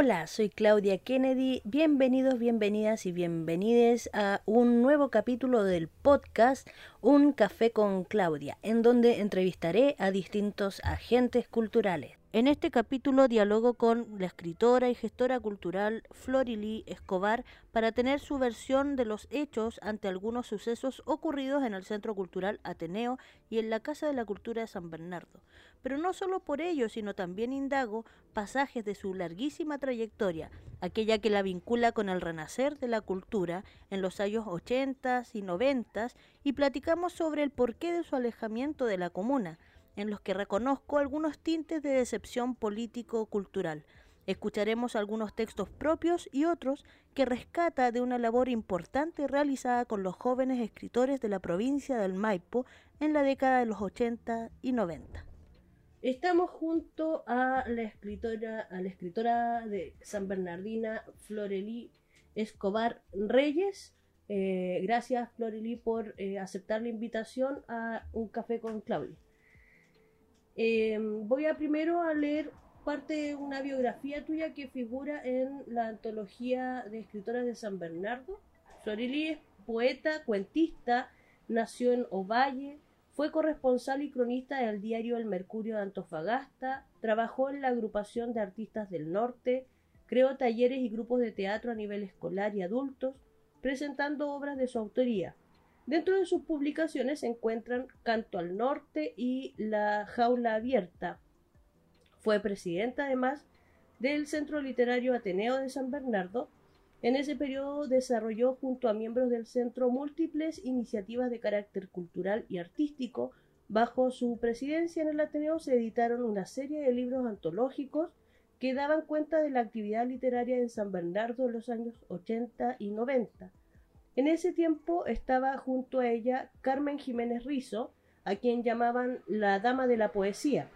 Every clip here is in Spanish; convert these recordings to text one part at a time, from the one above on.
Hola, soy Claudia Kennedy. Bienvenidos, bienvenidas y bienvenides a un nuevo capítulo del podcast Un café con Claudia, en donde entrevistaré a distintos agentes culturales. En este capítulo dialogo con la escritora y gestora cultural Florily Escobar para tener su versión de los hechos ante algunos sucesos ocurridos en el Centro Cultural Ateneo y en la Casa de la Cultura de San Bernardo. Pero no solo por ello, sino también indago pasajes de su larguísima trayectoria, aquella que la vincula con el renacer de la cultura en los años 80 y 90 y platicamos sobre el porqué de su alejamiento de la comuna en los que reconozco algunos tintes de decepción político-cultural. Escucharemos algunos textos propios y otros que rescata de una labor importante realizada con los jóvenes escritores de la provincia del Maipo en la década de los 80 y 90. Estamos junto a la escritora, a la escritora de San Bernardina, Florelí Escobar Reyes. Eh, gracias, Florelí, por eh, aceptar la invitación a un café con Claudia. Em, voy a primero a leer parte de una biografía tuya que figura en la antología de escritoras de San Bernardo. Florili es poeta, cuentista, nació en Ovalle, fue corresponsal y cronista del diario El Mercurio de Antofagasta, trabajó en la agrupación de artistas del norte, creó talleres y grupos de teatro a nivel escolar y adultos, presentando obras de su autoría. Dentro de sus publicaciones se encuentran Canto al Norte y La Jaula Abierta. Fue presidenta además del Centro Literario Ateneo de San Bernardo. En ese periodo desarrolló junto a miembros del centro múltiples iniciativas de carácter cultural y artístico. Bajo su presidencia en el Ateneo se editaron una serie de libros antológicos que daban cuenta de la actividad literaria en San Bernardo en los años 80 y 90. En ese tiempo estaba junto a ella Carmen Jiménez Rizo, a quien llamaban la Dama de la Poesía.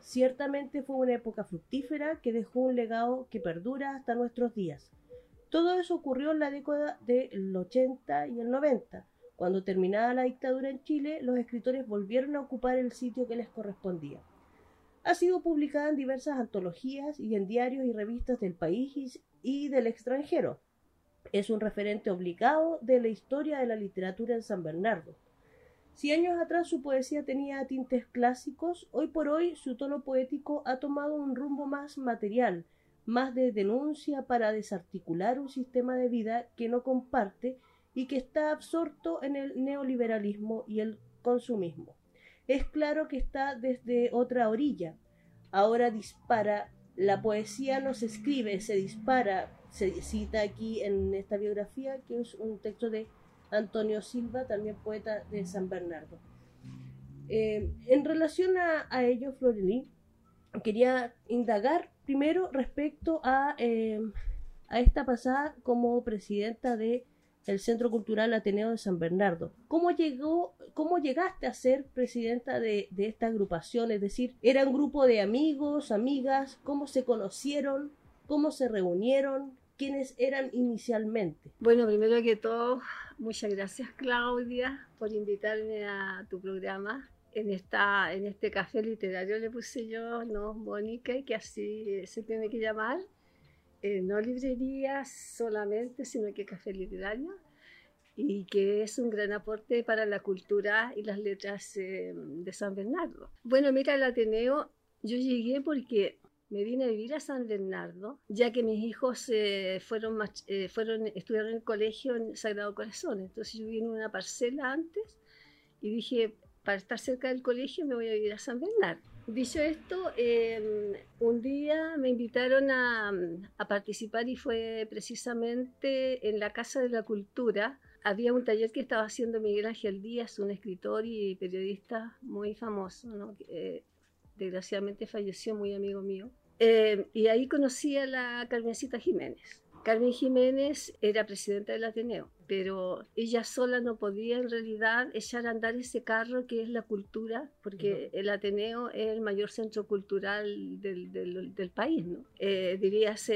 Ciertamente fue una época fructífera que dejó un legado que perdura hasta nuestros días. Todo eso ocurrió en la década del 80 y el 90. Cuando terminada la dictadura en Chile, los escritores volvieron a ocupar el sitio que les correspondía. Ha sido publicada en diversas antologías y en diarios y revistas del país y del extranjero. Es un referente obligado de la historia de la literatura en San Bernardo. Si años atrás su poesía tenía tintes clásicos, hoy por hoy su tono poético ha tomado un rumbo más material, más de denuncia para desarticular un sistema de vida que no comparte y que está absorto en el neoliberalismo y el consumismo. Es claro que está desde otra orilla. Ahora dispara, la poesía no se escribe, se dispara, se cita aquí en esta biografía, que es un texto de Antonio Silva, también poeta de San Bernardo. Eh, en relación a, ello, Florelí, quería indagar primero respecto a, eh, a esta pasada como presidenta de el Centro Cultural Ateneo de San Bernardo. ¿Cómo llegó, cómo llegaste a ser presidenta de, de esta agrupación? Es decir, ¿era un grupo de amigos, amigas? ¿Cómo se conocieron? ¿Cómo se reunieron? quiénes eran inicialmente. Bueno, primero que todo, muchas gracias Claudia por invitarme a tu programa. En, esta, en este café literario le puse yo, no Mónica, que así se tiene que llamar. Eh, no librería solamente, sino que café literario y que es un gran aporte para la cultura y las letras eh, de San Bernardo. Bueno, mira, el Ateneo, yo llegué porque me vine a vivir a San Bernardo, ya que mis hijos eh, fueron, eh, fueron, estudiaron en el colegio en Sagrado Corazón. Entonces yo vine en una parcela antes y dije, para estar cerca del colegio me voy a vivir a San Bernardo. Dicho esto, em, un día me invitaron a, participar y fue precisamente en la Casa de la Cultura. Había un taller que estaba haciendo Miguel Ángel Díaz, un escritor y periodista muy famoso, ¿no? Eh, desgraciadamente falleció, muy amigo mío. Eh, y ahí conocí a la Carmencita Jiménez. Carmen Jiménez era presidenta del Ateneo, pero ella sola no podía en realidad echar a andar ese carro que es la cultura, porque el Ateneo es el mayor centro cultural del, del, país, ¿no? Eh, dirías,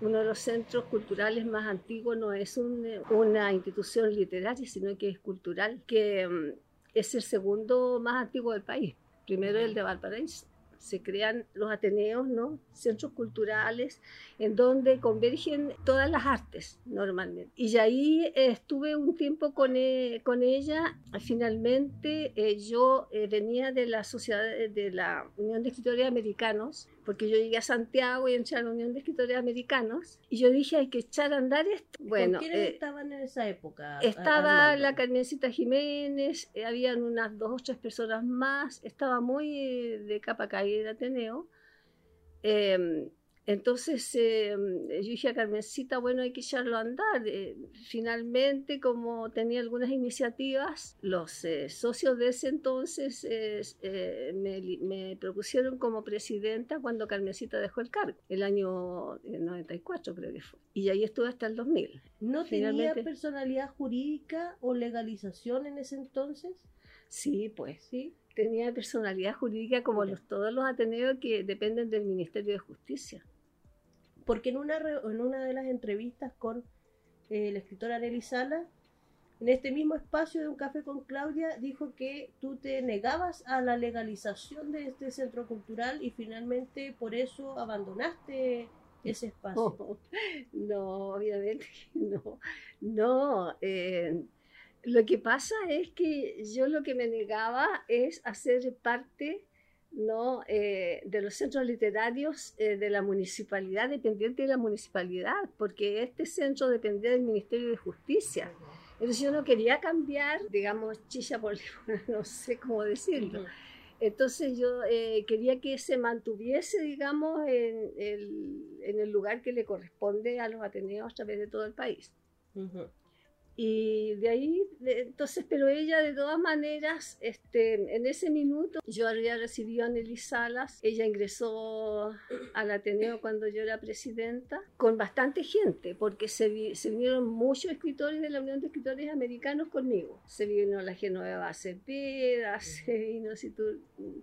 uno de los centros culturales más antiguos no es una institución literaria, sino que es cultural, que mm, es el segundo más antiguo del país primero el de Valparaíso, se crean los ateneos, ¿no? Centros culturales en donde convergen todas las artes normalmente. Y ahí eh, estuve un tiempo con, e, con ella. Finalmente eh, yo eh, venía de la sociedad de la Unión de Escritores Americanos, porque yo llegué a Santiago y entré a la Unión de Escritores Americanos y yo dije hay que echar a andar esto. Bueno, quiénes estaban en esa época? Estaba la Carmencita Jiménez, habían unas dos o tres personas más, estaba muy de capa caída Ateneo. Eh, entonces eh, yo dije a Carmencita, bueno, hay que echarlo a andar. Eh, finalmente, como tenía algunas iniciativas, los eh, socios de ese entonces me, me, propusieron como presidenta cuando Carmencita dejó el cargo, el año 94 creo que fue. Y ahí estuve hasta el 2000. ¿No tenía personalidad jurídica o legalización en ese entonces? Sí, pues sí tenía personalidad jurídica como los, todos los ateneos que dependen del Ministerio de Justicia porque en una, en una de las entrevistas con eh, la escritora Nelly Sala, en este mismo espacio de un café con Claudia, dijo que tú te negabas a la legalización de este centro cultural y finalmente por eso abandonaste ese espacio. No, obviamente no. No, eh, lo que pasa es que yo lo que me negaba es hacer parte ¿no? Eh, de los centros literarios eh, de la municipalidad, dependiente de la municipalidad, porque este centro dependía del Ministerio de Justicia. Entonces yo no quería cambiar, digamos, chicha por no sé cómo decirlo. Entonces yo eh, quería que se mantuviese, digamos, en el, en el, lugar que le corresponde a los Ateneos a través de todo el país. Y de ahí, entonces, pero ella de todas maneras, este, en ese minuto, yo había recibido a Nelly Salas, ella ingresó al Ateneo cuando yo era presidenta, con bastante gente, porque se, se vinieron muchos escritores de la Unión de Escritores Americanos conmigo. Se vino la Genoveva Cepeda, se vino, si tú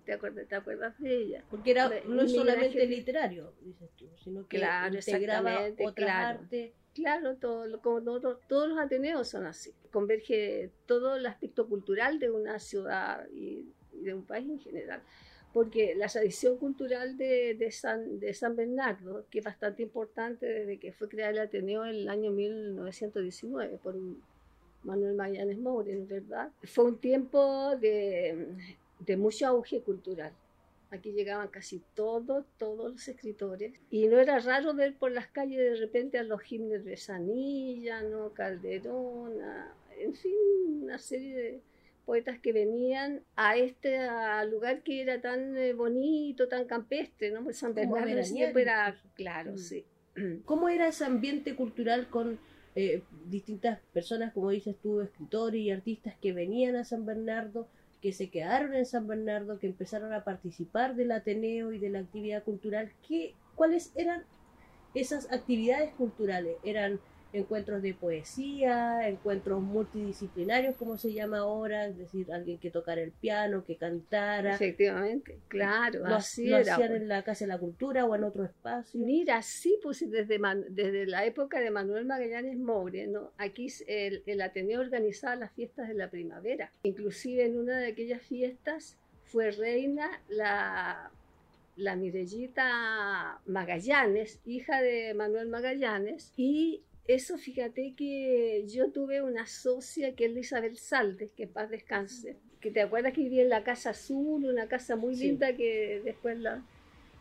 te acuerdas, te acuerdas de ella. Porque era, no es solamente literario, dices tú, sino que claro, integraba otra claro. arte Claro, como todos los Ateneos son así. Converge todo el aspecto cultural de una ciudad y, de un país en general. Porque la tradición cultural de, San, de San Bernardo, que es bastante importante desde que fue creado el Ateneo en el año 1919 por Manuel Magallanes Moure, ¿verdad? Fue un tiempo de mucho auge cultural. Aquí llegaban casi todos, todos los escritores. Y no era raro ver por las calles de repente a los Gimnes de Sanilla, ¿no? Calderón, en fin, una serie de poetas que venían a este lugar que era tan eh, bonito, tan campestre, ¿no? Pues San Bernardo siempre era, claro, mm. sí. ¿Cómo era ese ambiente cultural con eh, distintas personas, como dices tú, escritores y artistas que venían a San Bernardo? Que se quedaron en San Bernardo, que empezaron a participar del Ateneo y de la actividad cultural, ¿qué, ¿cuáles eran esas actividades culturales? ¿Eran encuentros de poesía, encuentros multidisciplinarios, como se llama ahora, es decir, alguien que tocara el piano, que cantara. Efectivamente, claro, lo, así lo hacían pues. en la Casa de la Cultura o en otro espacio. Mira, sí, pues desde, desde la época de Manuel Magallanes Moure, ¿no? aquí el, el Ateneo organizaba las fiestas de la primavera. Inclusive en una de aquellas fiestas fue reina la la Mirellita Magallanes, hija de Manuel Magallanes, y eso fíjate que yo tuve una socia que es Isabel Saldes, que paz descanse, que te acuerdas que vivía en la Casa Azul, una casa muy linda que después la,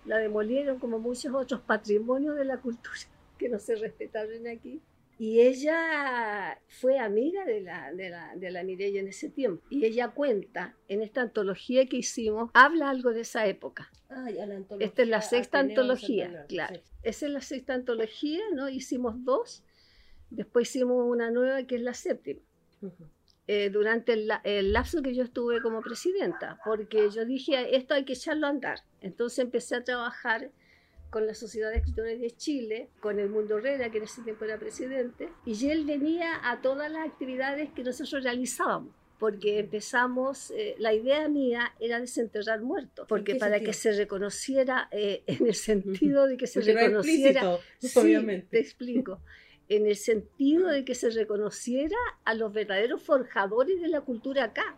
la demolieron como muchos otros patrimonios de la cultura que no se respetaron aquí. Y ella fue amiga de la, de, la, de la Mireya en ese tiempo. Y ella cuenta, en esta antología que hicimos, habla algo de esa época. Ah, ya, la esta es la sexta antología, claro. Esa es la sexta antología, ¿no? Hicimos dos Después hicimos una nueva que es la séptima. Eh, durante el, lapso que yo estuve como presidenta, porque yo dije, esto hay que echarlo a andar. Entonces empecé a trabajar con la Sociedad de Escritores de Chile, con el Mundo Herrera, que en ese tiempo era presidente, y él venía a todas las actividades que nosotros realizábamos porque empezamos, eh, la idea mía era desenterrar muertos, porque para que se reconociera, eh, en el sentido de que se reconociera, obviamente. te explico, en el sentido de que se reconociera a los verdaderos forjadores de la cultura acá.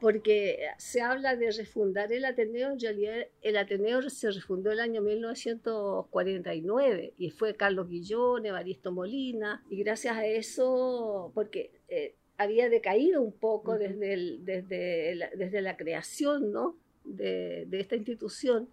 porque se habla de refundar el Ateneo, en realidad el Ateneo se refundó el año 1949 y fue Carlos Guillón, Evaristo Molina, y gracias a eso, porque eh, había decaído un poco desde, desde, la, desde la creación ¿no? de, de esta institución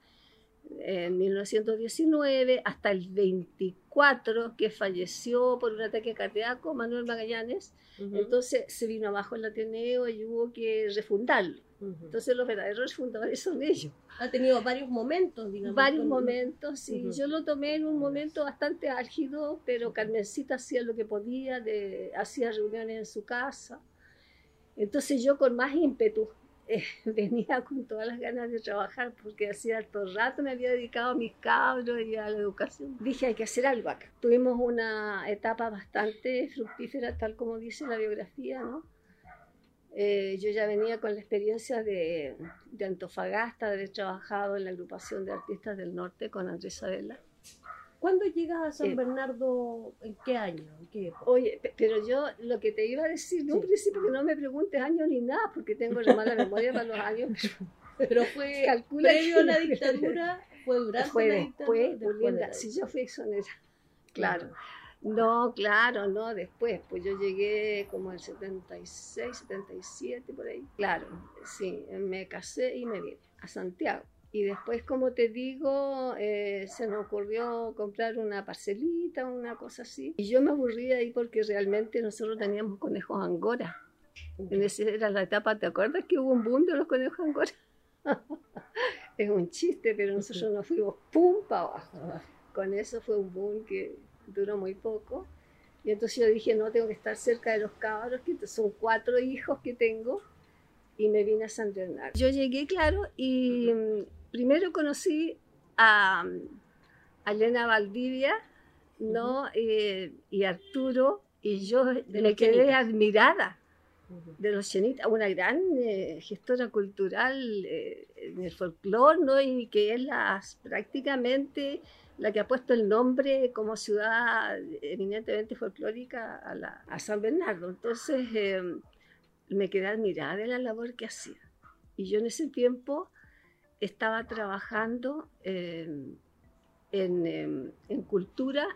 en 1919 hasta el 24 que falleció por un ataque cardíaco Manuel Magallanes. Entonces se vino abajo el Ateneo y hubo que refundarlo. Entonces los verdaderos refundadores son ellos. Ha tenido varios momentos, digamos. Varios momentos, sí. Yo lo tomé en un momento bastante álgido, pero Carmencita hacía lo que podía, de, hacía reuniones en su casa. Entonces yo con más ímpetu venía con todas las ganas de trabajar porque hacía todo rato me había dedicado a mis cabros y a la educación. Dije, hay que hacer algo acá. Tuvimos una etapa bastante fructífera, tal como dice la biografía, ¿no? Eh, yo ya venía con la experiencia de, de Antofagasta, de haber trabajado en la agrupación de artistas del norte con Andrés Sabela ¿Cuándo llegas a San Bernardo? ¿En qué año? Oye, pero yo lo que te iba a decir, no un principio que no me preguntes años ni nada, porque tengo la mala memoria para los años. Pero, fue previo a la dictadura, fue durante fue la dictadura. Después, de si yo fui exonera, claro. No, claro, no, después, pues yo llegué como el 76, 77, por ahí. Claro, sí, me casé y me vine a Santiago. Y después, como te digo, eh, se me ocurrió comprar una parcelita, una cosa así. Y yo me aburrí ahí porque realmente nosotros teníamos conejos angora. En esa era la etapa, ¿te acuerdas que hubo un boom de los conejos angora? es un chiste, pero nosotros nos fuimos pum para abajo. Con eso fue un boom que duró muy poco. Y entonces yo dije, no, tengo que estar cerca de los cabros, que son cuatro hijos que tengo, y me vine a San Bernardo. Yo llegué, claro, y primero conocí a, Elena Valdivia, ¿no? Eh, y Arturo, y yo me quedé admirada de los chenitas, una gran eh, gestora cultural eh, en el folclore, ¿no? Y que es la, prácticamente la que ha puesto el nombre como ciudad eminentemente folclórica a, la, a San Bernardo. Entonces me quedé admirada de la labor que hacía. Y yo en ese tiempo estaba trabajando em, en, cultura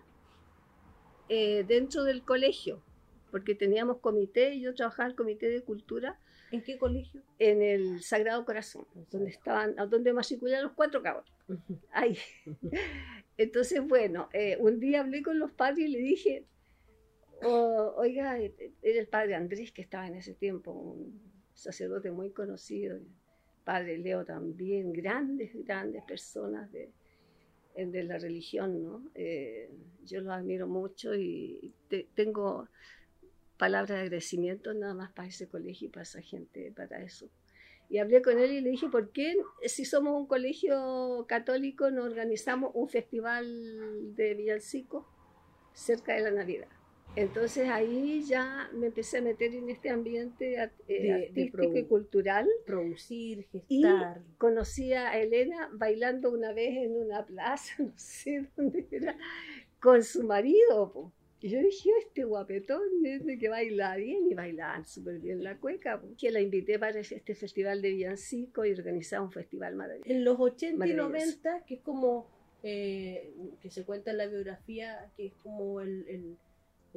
eh, dentro del colegio, porque teníamos comité y yo trabajaba en el comité de cultura. ¿En qué colegio? En el Sagrado Corazón, donde estaban, donde matricularon los cuatro cabos. Ahí. Entonces, bueno, eh, un día hablé con los padres y le dije, oh, oiga, era el padre Andrés que estaba en ese tiempo, un sacerdote muy conocido padre Leo también, grandes, grandes personas de, de la religión, ¿no? Eh, yo los admiro mucho y tengo palabras de agradecimiento nada más para ese colegio y para esa gente, para eso. Y hablé con él y le dije, ¿por qué si somos un colegio católico no organizamos un festival de villancico cerca de la Navidad? Entonces ahí ya me empecé a meter en este ambiente eh, artístico y cultural. Producir, gestar. Y conocí a Elena bailando una vez en una plaza, no sé dónde era, con su marido. Y yo dije, oh, este guapetón de que baila bien y bailaban súper bien la cueca. Que la invité para este festival de villancico y organizaba un festival maravilloso. En los 80 y 90, que es como, eh, que se cuenta en la biografía, que es como el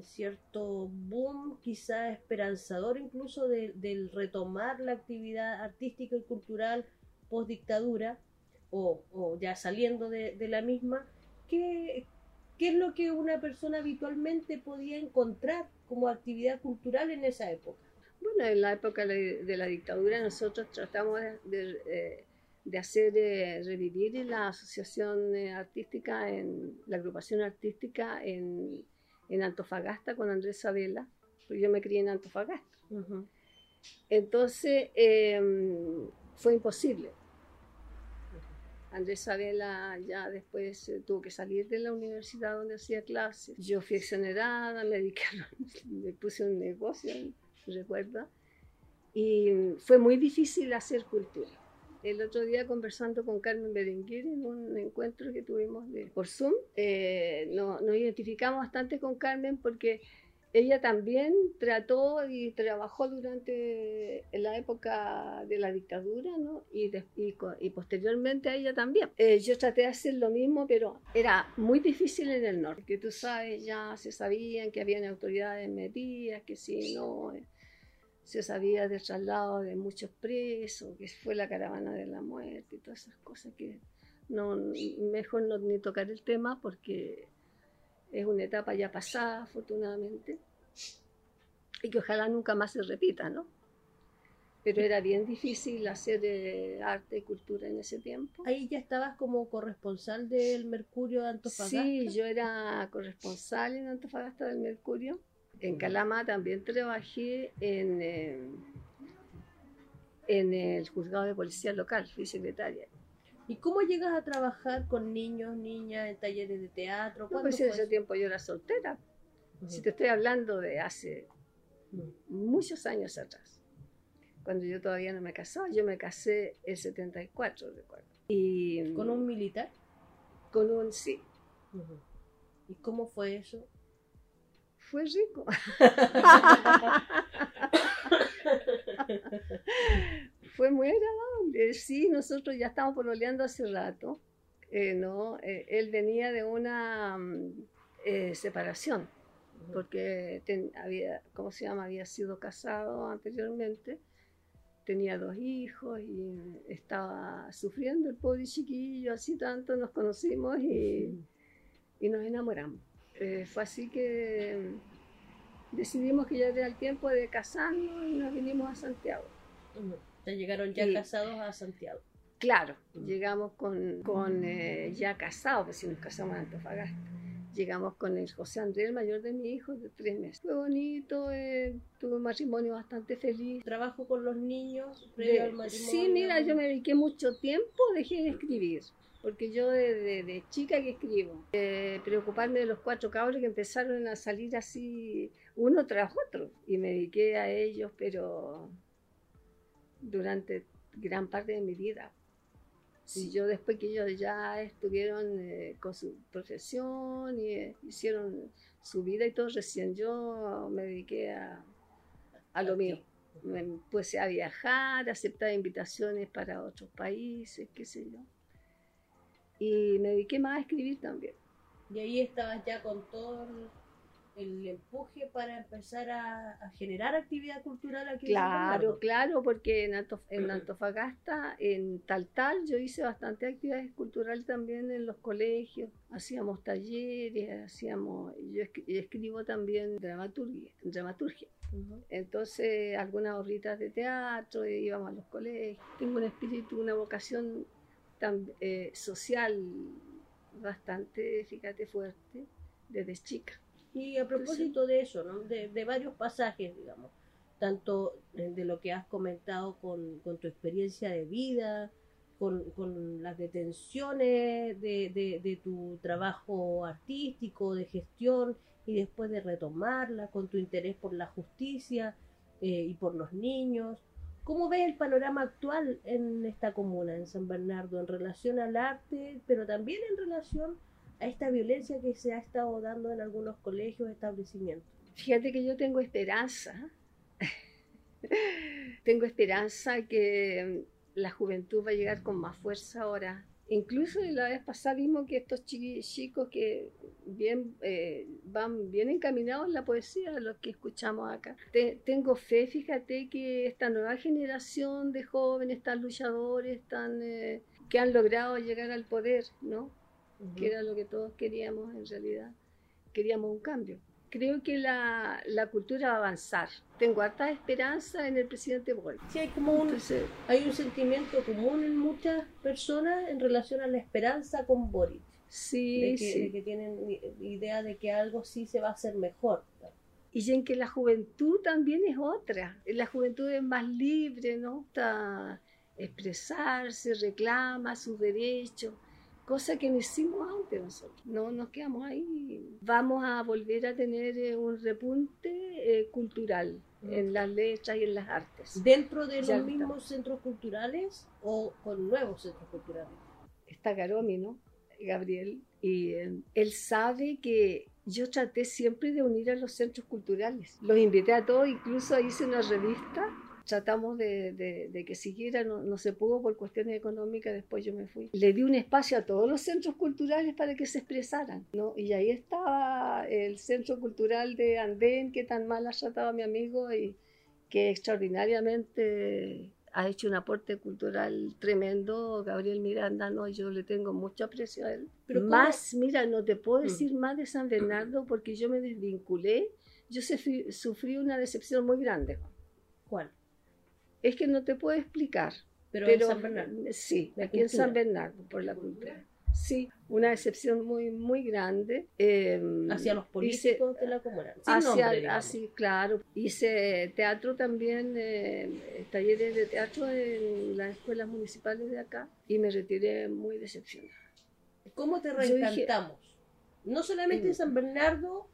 cierto boom, quizá esperanzador incluso del retomar la actividad artística y cultural post dictadura o, ya saliendo de, la misma, ¿qué, ¿qué, es lo que una persona habitualmente podía encontrar como actividad cultural en esa época? Bueno, en la época de la dictadura nosotros tratamos de, de, hacer eh, revivir la asociación eh, artística, en la agrupación artística en en Antofagasta con Andrés Sabela, porque yo me crié en Antofagasta. Entonces em, fue imposible. Andrés Sabela ya después eh, tuvo que salir de la universidad donde hacía clases. Yo fui exonerada, me dediqué, me puse un negocio, recuerda, y fue muy difícil hacer cultura el otro día conversando con Carmen Berenguer en un encuentro que tuvimos por Zoom, eh, nos identificamos bastante con Carmen porque ella también trató y trabajó durante la época de la dictadura, ¿no? Y, y, posteriormente a ella también. Eh, yo traté de hacer lo mismo, pero era muy difícil en el norte, que tú sabes, ya se sabían que habían autoridades metidas, que si no, eh, se sabía del traslado de muchos presos, que fue la caravana de la muerte y todas esas cosas que no, mejor no ni tocar el tema porque es una etapa ya pasada, afortunadamente, y que ojalá nunca más se repita, ¿no? Pero era bien difícil hacer eh, arte y cultura en ese tiempo. Ahí ya estabas como corresponsal del Mercurio de Antofagasta. Sí, yo era corresponsal en Antofagasta del Mercurio. En Calama también trabajé en, eh, en el juzgado de policía local, fui secretaria. ¿Y cómo llegas a trabajar con niños, niñas, en talleres de teatro? No, pues en ese tiempo yo era soltera. Si te estoy hablando de hace muchos años atrás, cuando yo todavía no me casaba, yo me casé el 74, recuerdo. Y, ¿Con un militar? Con un, sí. ¿Y cómo fue eso? Fue rico. fue muy agradable. Sí, nosotros ya estábamos pololeando hace rato. Eh, ¿no? Eh, él venía de una mm, eh, separación, porque había, ¿cómo se llama? Había sido casado anteriormente, tenía dos hijos y estaba sufriendo el pobre chiquillo, así tanto nos conocimos y, y nos enamoramos. Fue así que decidimos que ya era el tiempo de casarnos y nos vinimos a Santiago llegaron ya casados a Santiago. Claro, mm. llegamos con, con eh, ya casados, pues si nos casamos en Antofagasta. Llegamos con el José Andrés, el mayor de mi hijo, de tres meses. Fue bonito, eh, tuve un matrimonio bastante feliz. ¿Trabajo con los niños previo al matrimonio? Sí, mira, yo me dediqué mucho tiempo, dejé de escribir porque yo desde de, chica que escribo, eh, preocuparme de los cuatro cabros que empezaron a salir así uno tras otro y me dediqué a ellos, pero durante gran parte de mi vida. Si yo después que ellos ya estuvieron eh, con su profesión y eh, hicieron su vida y todo, recién yo me dediqué a, a lo mío. Me puse a viajar, a aceptar invitaciones para otros países, qué sé yo. Y me dediqué más a escribir también. Y ahí estabas ya con todo el empuje para empezar a, generar actividad cultural aquí claro, Claro, porque en, en, Antofagasta, en Tal Tal, yo hice bastante actividades culturales también en los colegios, hacíamos talleres, hacíamos, yo escribo también dramaturgia. dramaturgia. Entonces, algunas horitas de teatro, íbamos a los colegios. Tengo un espíritu, una vocación tan, eh, social bastante, fíjate, fuerte desde chica. Y a propósito de eso, de, varios pasajes, digamos, tanto de lo que has comentado con, tu experiencia de vida, con, las detenciones de, tu trabajo artístico, de gestión, y después de retomarla, con tu interés por la justicia eh, y por los niños. ¿Cómo ves el panorama actual en esta comuna, en San Bernardo, en relación al arte, pero también en relación a esta violencia que se ha estado dando en algunos colegios, establecimientos? Fíjate que yo tengo esperanza. tengo esperanza que la juventud va a llegar con más fuerza ahora. Incluso la vez pasada vimos que estos chicos que bien, eh, van bien encaminados en la poesía, los que escuchamos acá. tengo fe, fíjate que esta nueva generación de jóvenes, tan luchadores, tan, eh, que han logrado llegar al poder, ¿no? que era lo que todos queríamos en realidad. Queríamos un cambio. Creo que la, la cultura va a avanzar. Tengo harta esperanza en el presidente Boric. Sí, hay como un, hay un sentimiento común en muchas personas en relación a la esperanza con Boric. Sí, de que, sí. que tienen idea de que algo sí se va a hacer mejor. Y en que la juventud también es otra. La juventud es más libre, ¿no? Está expresarse, reclama sus derechos cosa que no hicimos antes nosotros. No nos quedamos ahí. Vamos a volver a tener eh, un repunte eh, cultural en las letras y en las artes. ¿Dentro de los mismos centros culturales o con nuevos centros culturales? Está Garomi, ¿no? Gabriel, y él sabe que yo traté siempre de unir a los centros culturales. Los invité a todos, incluso hice una revista. Tratamos de, de, que siguiera, no, no, se pudo por cuestiones económicas, después yo me fui. Le di un espacio a todos los centros culturales para que se expresaran, ¿no? Y ahí estaba el Centro Cultural de Andén, que tan mal ha tratado a mi amigo y que extraordinariamente ha hecho un aporte cultural tremendo, Gabriel Miranda, no, yo le tengo mucho aprecio a él. Pero más, mira, no te puedo mm. decir más de San Bernardo porque yo me desvinculé, yo sufrí, una decepción muy grande. ¿Cuál? Es que no te puedo explicar. Pero, en San Bernardo. Sí, aquí en San Bernardo, por la cultura. Sí, una decepción muy, muy grande. Em, hacia los políticos de la comuna. hacia, así, claro. Hice teatro también, eh, talleres de teatro en las escuelas municipales de acá y me retiré muy decepcionada. ¿Cómo te reencantamos? no solamente en San Bernardo,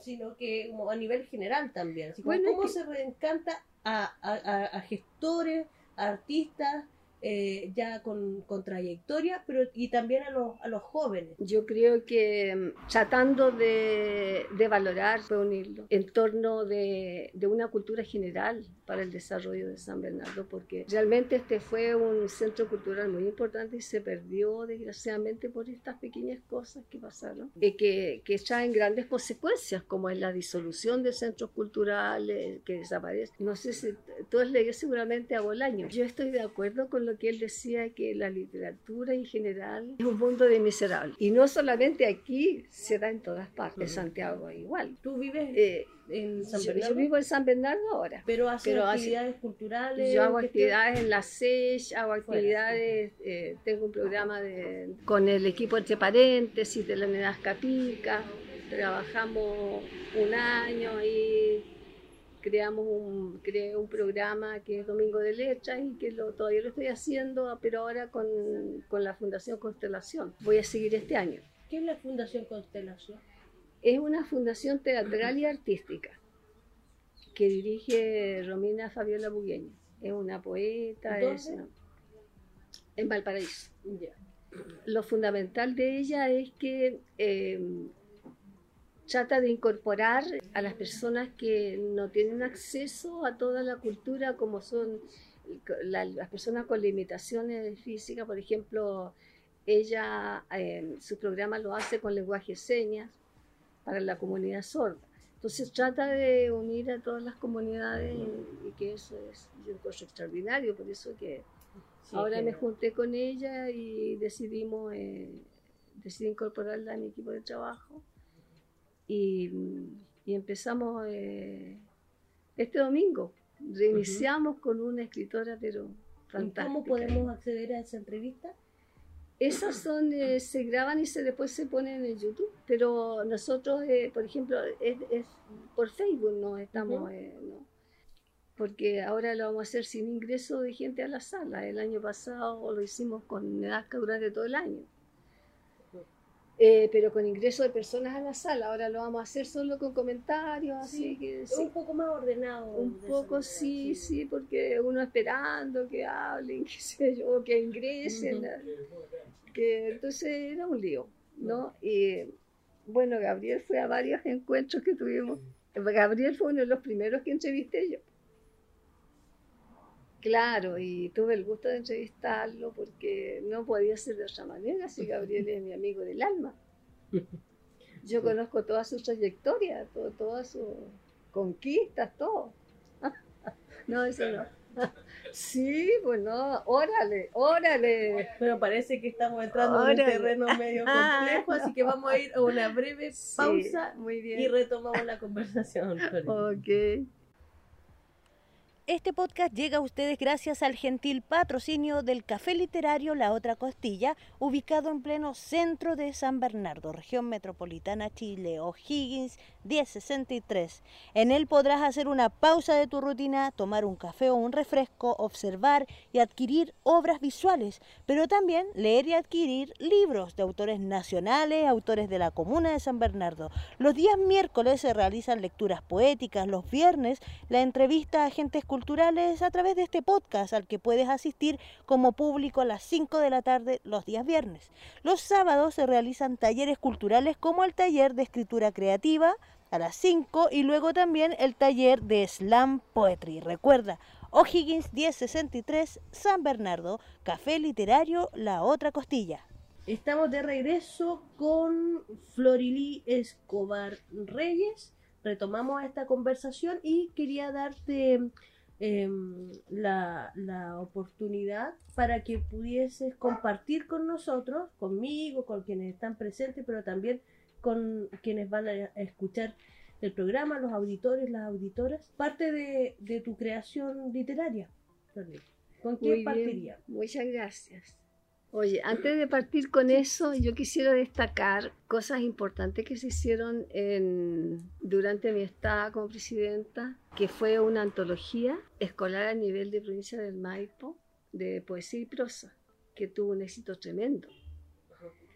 sino que a nivel general también. ¿Cómo se reencanta a, a gestores, a artistas, eh, ya con, con, trayectoria, pero y también a los, a los jóvenes. Yo creo que mm, tratando de, de valorar, reunirlo en torno de, de, una cultura general para el desarrollo de San Bernardo, porque realmente este fue un centro cultural muy importante y se perdió desgraciadamente por estas pequeñas cosas que pasaron, y que, que traen grandes consecuencias, como es la disolución de centros culturales que desaparecen. No sé si tú has leído seguramente a Bolaño. Yo estoy de acuerdo con lo que él decía que la literatura en general es un mundo de miserables. Y no solamente aquí, se da en todas partes. Santiago igual. ¿Tú vives eh, en San Bernardo? Yo, vivo en San Bernardo ahora. ¿Pero haces actividades culturales? Yo hago actividades en la SES, hago actividades, eh, tengo un programa de, con el equipo entre paréntesis de la unidad Capica. Trabajamos un año ahí creamos un, creé un programa que es Domingo de Letras y que lo, todavía lo estoy haciendo, pero ahora con, con la Fundación Constelación. Voy a seguir este año. ¿Qué es la Fundación Constelación? Es una fundación teatral y artística que dirige Romina Fabiola Bugueño. Es una poeta, es en Valparaíso. Lo fundamental de ella es que eh, trata de incorporar a las personas que no tienen acceso a toda la cultura, como son las personas con limitaciones físicas, por ejemplo, ella, eh, su programa lo hace con lenguaje de señas para la comunidad sorda. Entonces trata de unir a todas las comunidades y, que eso es un cosa extraordinario, por eso que ahora me junté con ella y decidimos, eh, decidí incorporarla a mi equipo de trabajo y, empezamos eh, este domingo. Reiniciamos con una escritora, pero fantástica. ¿Cómo podemos acceder a esa entrevista? Esas son, eh, se graban y se, después se ponen en YouTube, pero nosotros, eh, por ejemplo, es, por Facebook no estamos, ¿no? porque ahora lo vamos a hacer sin ingreso de gente a la sala. El año pasado lo hicimos con edad durante todo el año. Eh, pero con ingreso de personas a la sala. Ahora lo vamos a hacer solo con comentarios, así que Un poco más ordenado. Un poco sí, sí, porque uno esperando que hablen, que sé yo, que ingresen. que, entonces era un lío, ¿no? Y bueno, Gabriel fue a varios encuentros que tuvimos. Gabriel fue uno de los primeros que entrevisté yo. Claro, y tuve el gusto de entrevistarlo porque no podía ser de otra manera, si Gabriel es mi amigo del alma. Yo conozco toda su trayectoria, todo, todas sus conquistas, todo. No, eso no. Sí, pues no, órale, órale. Pero parece que estamos entrando en un terreno medio complejo, así que vamos a ir a una breve pausa muy bien. y retomamos la conversación. Ok. Este podcast llega a ustedes gracias al gentil patrocinio del Café Literario La Otra Costilla, ubicado en pleno centro de San Bernardo, región metropolitana Chile, O'Higgins 1063. En él podrás hacer una pausa de tu rutina, tomar un café o un refresco, observar y adquirir obras visuales, pero también leer y adquirir libros de autores nacionales, autores de la comuna de San Bernardo. Los días miércoles se realizan lecturas poéticas, los viernes la entrevista a agentes culturales a través de este podcast al que puedes asistir como público a las 5 de la tarde los días viernes. Los sábados se realizan talleres culturales como el taller de escritura creativa a las 5 y luego también el taller de slam poetry. Recuerda, O'Higgins 1063 San Bernardo, Café Literario La Otra Costilla. Estamos de regreso con Florilí Escobar Reyes. Retomamos esta conversación y quería darte em, la, la, oportunidad para que pudieses compartir con nosotros, conmigo, con quienes están presentes, pero también con quienes van a escuchar el programa, los auditores, las auditoras, parte de, de tu creación literaria. ¿Con qué partiría? Muchas gracias. Oye, antes de partir con eso, yo quisiera destacar cosas importantes que se hicieron en, durante mi estada como presidenta, que fue una antología escolar a nivel de provincia del Maipo de poesía y prosa, que tuvo un éxito tremendo.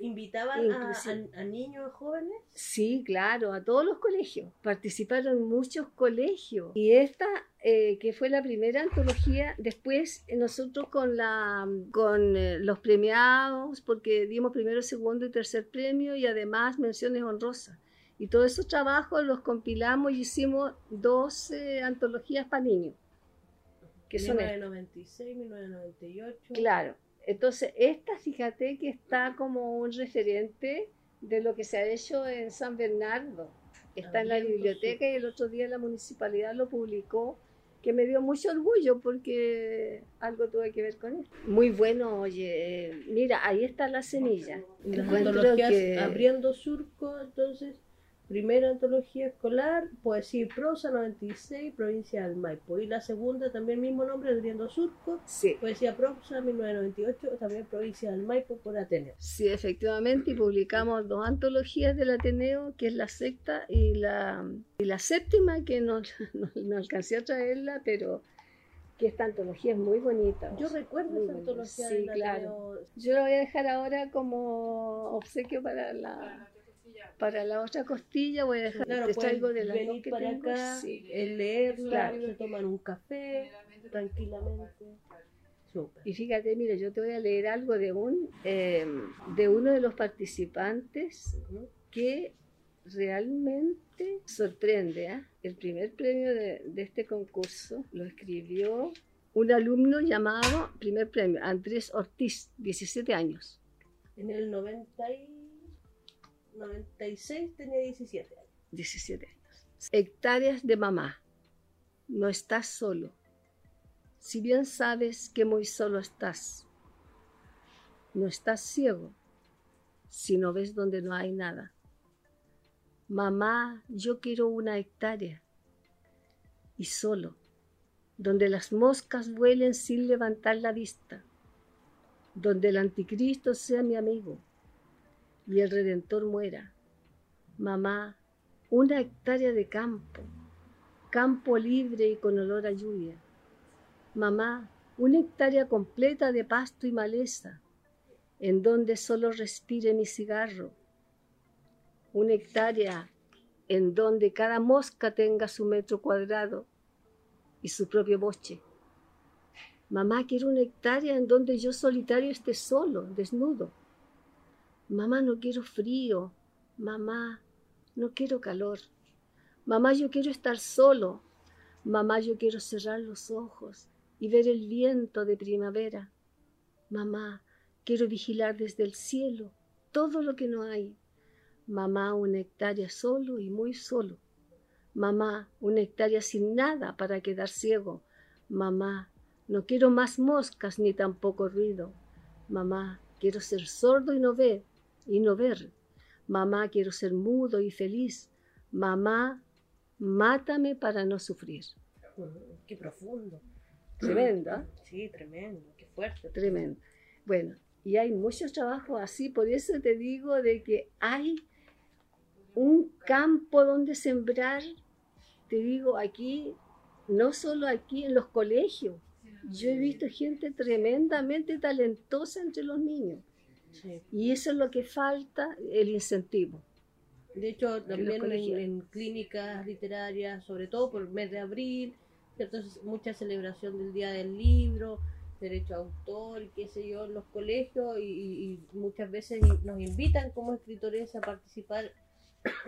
¿Invitaban a, a, niños jóvenes? Sí, claro, a todos los colegios. Participaron muchos colegios. Y esta, eh, que fue la primera antología, después nosotros con, la, con eh, los premiados, porque dimos primero, segundo y tercer premio y además menciones honrosas. Y todos esos trabajos los compilamos y hicimos dos antologías para niños. Que 1996, 1998. Claro. Entonces, esta, fíjate que está como un referente de lo que se ha hecho en San Bernardo. Está en la biblioteca y el otro día la municipalidad lo publicó, que me dio mucho orgullo porque algo tuve que ver con esto. Muy bueno, oye, mira, ahí está la semilla. que... abriendo surco, entonces Primera antología escolar, Poesía y Prosa 96, provincia del Maipo. Y la segunda, también mismo nombre, Adriano Surco, sí. Poesía Prosa 1998, también provincia del Maipo por Ateneo. Sí, efectivamente, y publicamos dos antologías del Ateneo, que es la sexta y la, y la séptima, que no, no, alcancé a traerla, pero que esta antología es muy bonita. Yo recuerdo esa antología. Sí, claro. Yo la voy a dejar ahora como obsequio para la para la otra costilla voy a dejar claro, algo de la venir para acá, leerla, se toman un café tranquilamente. Y fíjate, mira, yo te voy a leer algo de un em, de uno de los participantes que realmente sorprende. ¿eh? El primer premio de, de, este concurso lo escribió un alumno llamado, primer premio, Andrés Ortiz, 17 años. En el 90 96 tenía 17 años. 17 años. Hectáreas de mamá. No estás solo. Si bien sabes que muy solo estás, no estás ciego si no ves donde no hay nada. Mamá, yo quiero una hectárea y solo, donde las moscas vuelen sin levantar la vista, donde el anticristo sea mi amigo, y el Redentor muera. Mamá, una hectárea de campo, campo libre y con olor a lluvia. Mamá, una hectárea completa de pasto y maleza, en donde solo respire mi cigarro. Una hectárea en donde cada mosca tenga su metro cuadrado y su propio boche. Mamá, quiero una hectárea en donde yo solitario esté solo, desnudo Mamá, no quiero frío. Mamá, no quiero calor. Mamá, yo quiero estar solo. Mamá, yo quiero cerrar los ojos y ver el viento de primavera. Mamá, quiero vigilar desde el cielo todo lo que no hay. Mamá, una hectárea solo y muy solo. Mamá, una hectárea sin nada para quedar ciego. Mamá, no quiero más moscas ni tampoco ruido. Mamá, quiero ser sordo y no ver y no ver. Mamá, quiero ser mudo y feliz. Mamá, mátame para no sufrir. Qué profundo. Tremendo. ¿ah? Sí, tremendo, qué fuerte. Tremendo. Bueno, y hay muchos trabajos así, por eso te digo de que hay un campo donde sembrar, te digo aquí, no solo aquí en los colegios, yo he visto gente tremendamente talentosa entre los niños. Y eso es lo que falta, el incentivo. De hecho, también en, clínicas literarias, sobre todo por el mes de abril, Entonces, mucha celebración del Día del Libro, derecho a autor, qué sé yo, en los colegios y, muchas veces nos invitan como escritores a participar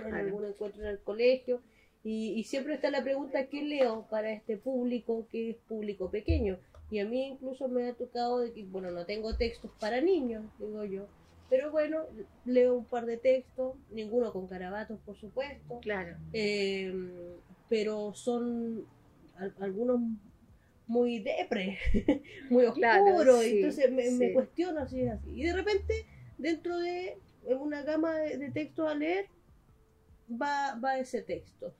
en algún encuentro en el colegio. Y, siempre está la pregunta, ¿qué leo para este público que es público pequeño? Y a mí incluso me ha tocado de que, bueno, no tengo textos para niños, digo yo, pero bueno, leo un par de textos, ninguno con carabatos, por supuesto. Claro. Eh, pero son algunos muy depre, muy oscuros, entonces me, cuestiono si es así. Y de repente, dentro de una gama de, de textos a leer, va, va ese texto.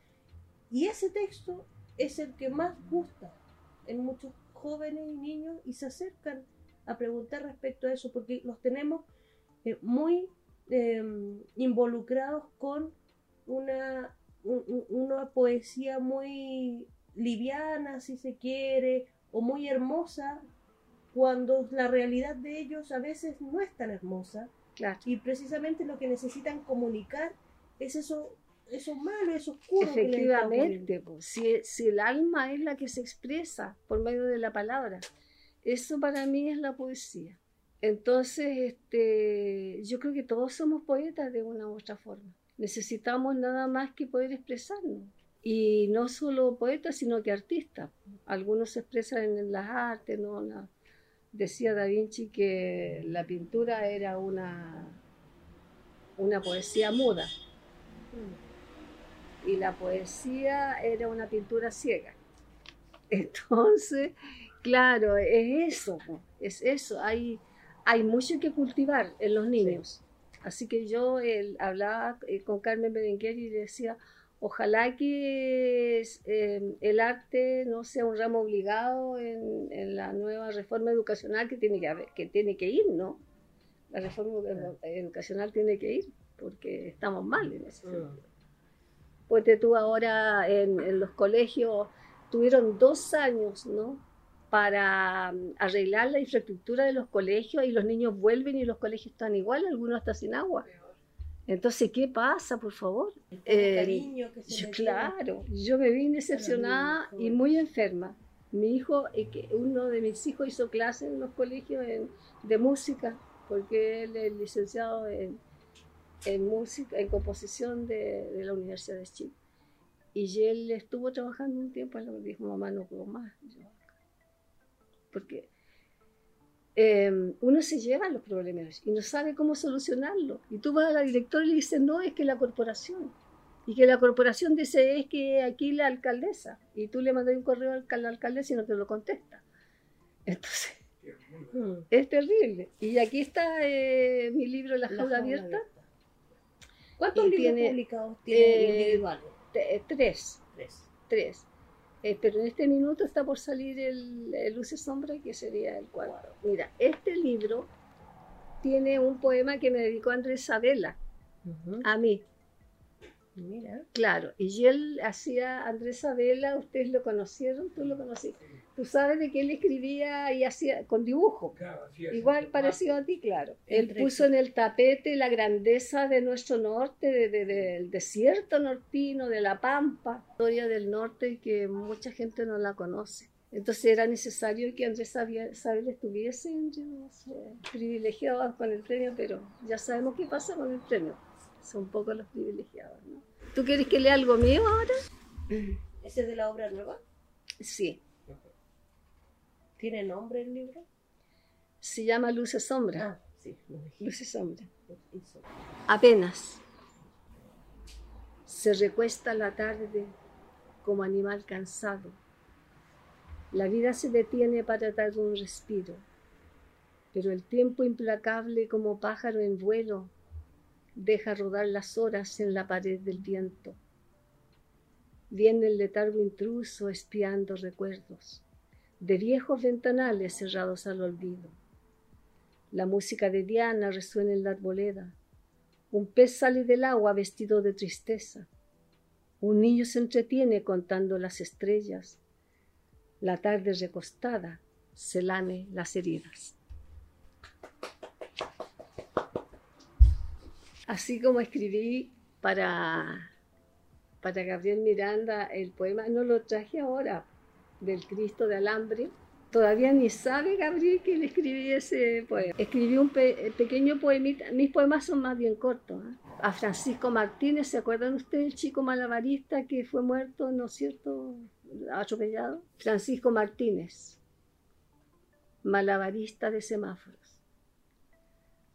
Y ese texto es el que más gusta en muchos jóvenes y niños y se acercan a preguntar respecto a eso porque los tenemos eh, muy em, involucrados con una, una poesía muy liviana, si se quiere, o muy hermosa, cuando la realidad de ellos a veces no es tan hermosa. Y precisamente lo que necesitan comunicar es eso eso malo, eso oscuro. Efectivamente, si, si, el alma es la que se expresa por medio de la palabra, eso para mí es la poesía. Entonces, este, yo creo que todos somos poetas de una u otra forma. Necesitamos nada más que poder expresarnos. Y no solo poetas, sino que artistas. Algunos se expresan en las artes, ¿no? decía Da Vinci que la pintura era una, una poesía muda. Mm y la poesía era una pintura ciega. Entonces, claro, es eso, es eso. Hay, hay mucho que cultivar en los niños. Así que yo hablaba eh, con Carmen Berenguer y decía, ojalá que em, el arte no sea un ramo obligado en, la nueva reforma educacional que tiene que, haber, que tiene que ir, ¿no? La reforma educacional tiene que ir porque estamos mal en ese sentido. Pues tú ahora en, los colegios tuvieron dos años, ¿no? Para mm, arreglar la infraestructura de los colegios y los niños vuelven y los colegios están igual, algunos hasta sin agua. Entonces, ¿qué pasa, por favor? Eh, claro, yo me vi decepcionada y muy enferma. Mi hijo, eh, uno de mis hijos hizo clases en los colegios de música, porque él es licenciado en, en música, en composición de, de la Universidad de Chile. Y él estuvo trabajando un tiempo, y me dijo, mamá, no puedo más. porque em, uno se lleva los problemas y no sabe cómo solucionarlo. Y tú vas a la directora y le dices, no, es que la corporación. Y que la corporación dice, es que aquí la alcaldesa. Y tú le mandas un correo al, la alcaldesa y no te lo contesta. Entonces, es terrible. Y aquí está eh, mi libro La jaula abierta ¿Cuántos libros publicados tiene eh, individuales? Tres. Tres. Eh, pero en este minuto está por salir el, el Luz y Sombra, que sería el cuarto. Mira, este libro tiene un poema que me dedicó Andrés Sabela, a mí. Mira. Claro, y él hacía, Andrés Sabela, ustedes lo conocieron, tú lo conociste. Tú sabes de que él escribía y hacía con dibujo. Igual parecido a ti, claro. Él puso en el tapete la grandeza de nuestro norte, del desierto nortino, de la pampa, historia del norte que mucha gente no la conoce. Entonces era necesario que Andrés Sabela estuviese privilegiado con el premio, pero ya sabemos qué pasa con el premio. Son pocos los privilegiados, ¿no? ¿Tú quieres que lea algo mío ahora? ¿Ese es de la obra nueva? Sí. ¿Tiene nombre el libro? Se llama Luz y Sombra. Ah, sí, Luz y Sombra. Apenas se recuesta la tarde como animal cansado. La vida se detiene para dar un respiro, pero el tiempo implacable como pájaro en vuelo deja rodar las horas en la pared del viento. Viene el letargo intruso espiando recuerdos de viejos ventanales cerrados al olvido. La música de Diana resuena en la arboleda. Un pez sale del agua vestido de tristeza. Un niño se entretiene contando las estrellas. La tarde recostada se lame las heridas. Así como escribí para, para Gabriel Miranda el poema, no lo traje ahora, del Cristo de Alambre. Todavía ni sabe Gabriel que le escribí ese poema. Escribí un pequeño poemita, mis poemas son más bien cortos. ¿eh? A Francisco Martínez, ¿se acuerdan ustedes el chico malabarista que fue muerto, ¿no es cierto? Atropellado. Francisco Martínez, malabarista de semáforos.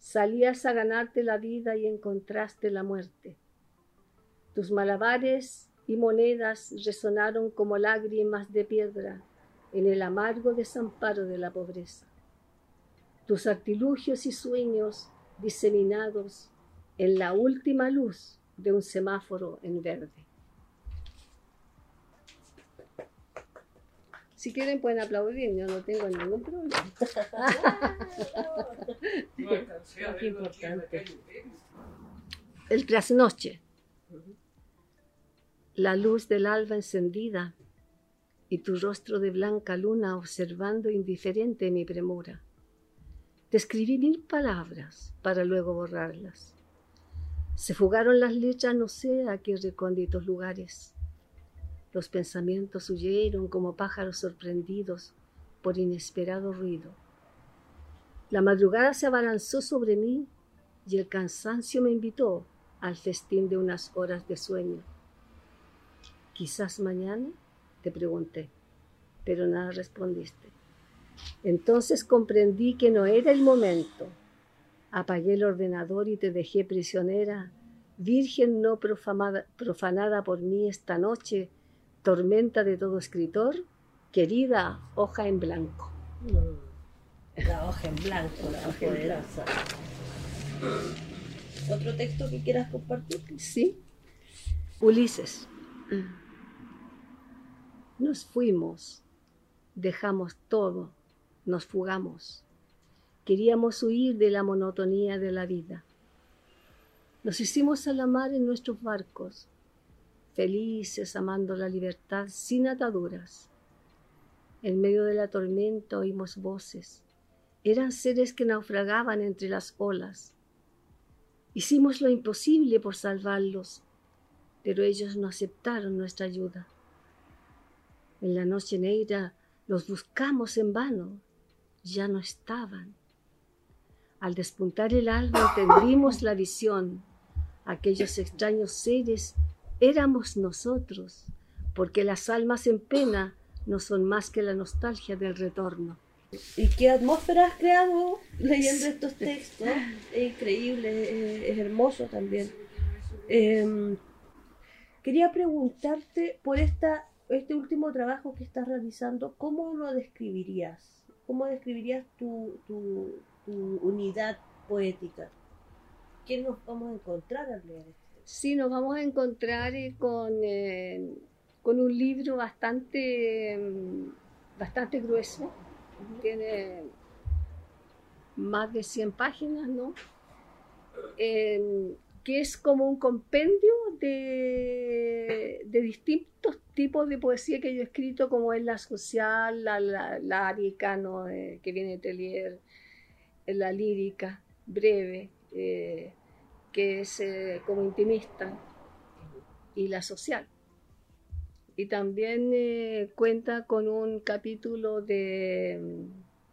Salías a ganarte la vida y encontraste la muerte. Tus malabares y monedas resonaron como lágrimas de piedra en el amargo desamparo de la pobreza. Tus artilugios y sueños diseminados en la última luz de un semáforo en verde. Si quieren pueden aplaudir, yo no tengo ningún problema. El trasnoche. La luz del alba encendida y tu rostro de blanca luna observando indiferente mi premura. Te escribí mil palabras para luego borrarlas. Se fugaron las letras no sé a qué recónditos lugares. Los pensamientos huyeron como pájaros sorprendidos por inesperado ruido. La madrugada se abalanzó sobre mí y el cansancio me invitó al festín de unas horas de sueño. Quizás mañana, te pregunté, pero nada respondiste. Entonces comprendí que no era el momento. Apagué el ordenador y te dejé prisionera, virgen no profanada por mí esta noche tormenta de todo escritor, querida hoja en blanco. Mm. La hoja en blanco, la hoja blanco. ¿Otro texto que quieras compartir? Sí. Ulises. Nos fuimos, dejamos todo, nos fugamos. Queríamos huir de la monotonía de la vida. Nos hicimos a la mar en nuestros barcos, felices amando la libertad sin ataduras. En medio de la tormenta oímos voces. Eran seres que naufragaban entre las olas. Hicimos lo imposible por salvarlos, pero ellos no aceptaron nuestra ayuda. En la noche negra los buscamos en vano, ya no estaban. Al despuntar el alba entendimos la visión, aquellos extraños seres éramos nosotros, porque las almas en pena no son más que la nostalgia del retorno. ¿Y qué atmósfera has creado leyendo estos textos? Es increíble, es, hermoso también. Em, quería preguntarte por esta, este último trabajo que estás realizando, ¿cómo lo describirías? ¿Cómo describirías tu, tu, tu unidad poética? ¿Qué nos vamos a encontrar al leer esto? Sí, nos vamos a encontrar eh, con, eh, con un libro bastante, mm, bastante grueso. Tiene más de 100 páginas, ¿no? que es como un compendio de, de, distintos tipos de poesía que yo he escrito, como es la social, la, la, árica, ¿no? Eh, que viene de Telier, la lírica, breve que es eh, como intimista, y la social. Y también eh, cuenta con un capítulo de...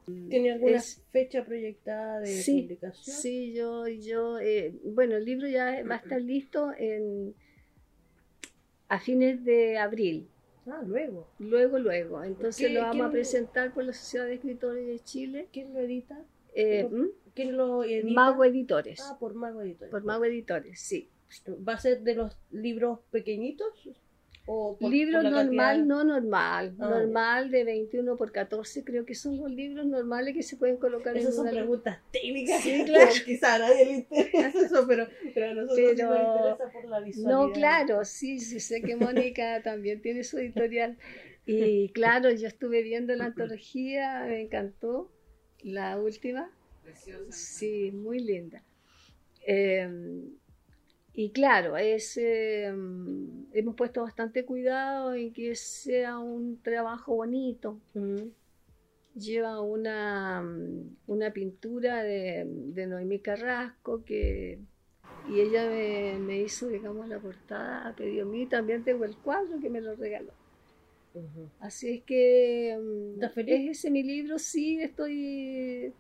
Mm, ¿Tiene alguna fecha proyectada de sí, publicación? Sí, yo, yo eh, bueno, el libro ya va a estar listo en, a fines de abril. Ah, luego. Luego, luego. Entonces lo vamos a presentar por la Sociedad de Escritores de Chile. ¿Quién lo edita? ¿Mm? ¿Quién lo edita? Mago Editores. Ah, por Mago Editores. Por Mago Editores, sí. ¿Va a ser de los libros pequeñitos? ¿O Libro normal, no normal. Ah, normal de 21 por 14, creo que son los libros normales que se pueden colocar Esas son preguntas técnicas. Sí, claro. Quizá a nadie le interesa eso, pero, pero a nosotros nos interesa por la visualidad. No, claro, sí, sí, sé que Mónica también tiene su editorial. Y claro, yo estuve viendo la antología, me encantó la última. Sí, muy linda. Em, y claro, es, em, hemos puesto bastante cuidado en que sea un trabajo bonito. Lleva una, una pintura de, de, Noemí Carrasco que, y ella me, me, hizo, digamos, la portada, a pedido mí. También tengo el cuadro que me lo regaló. Así es que mm, ¿Estás feliz? es ese mi libro, sí, estoy...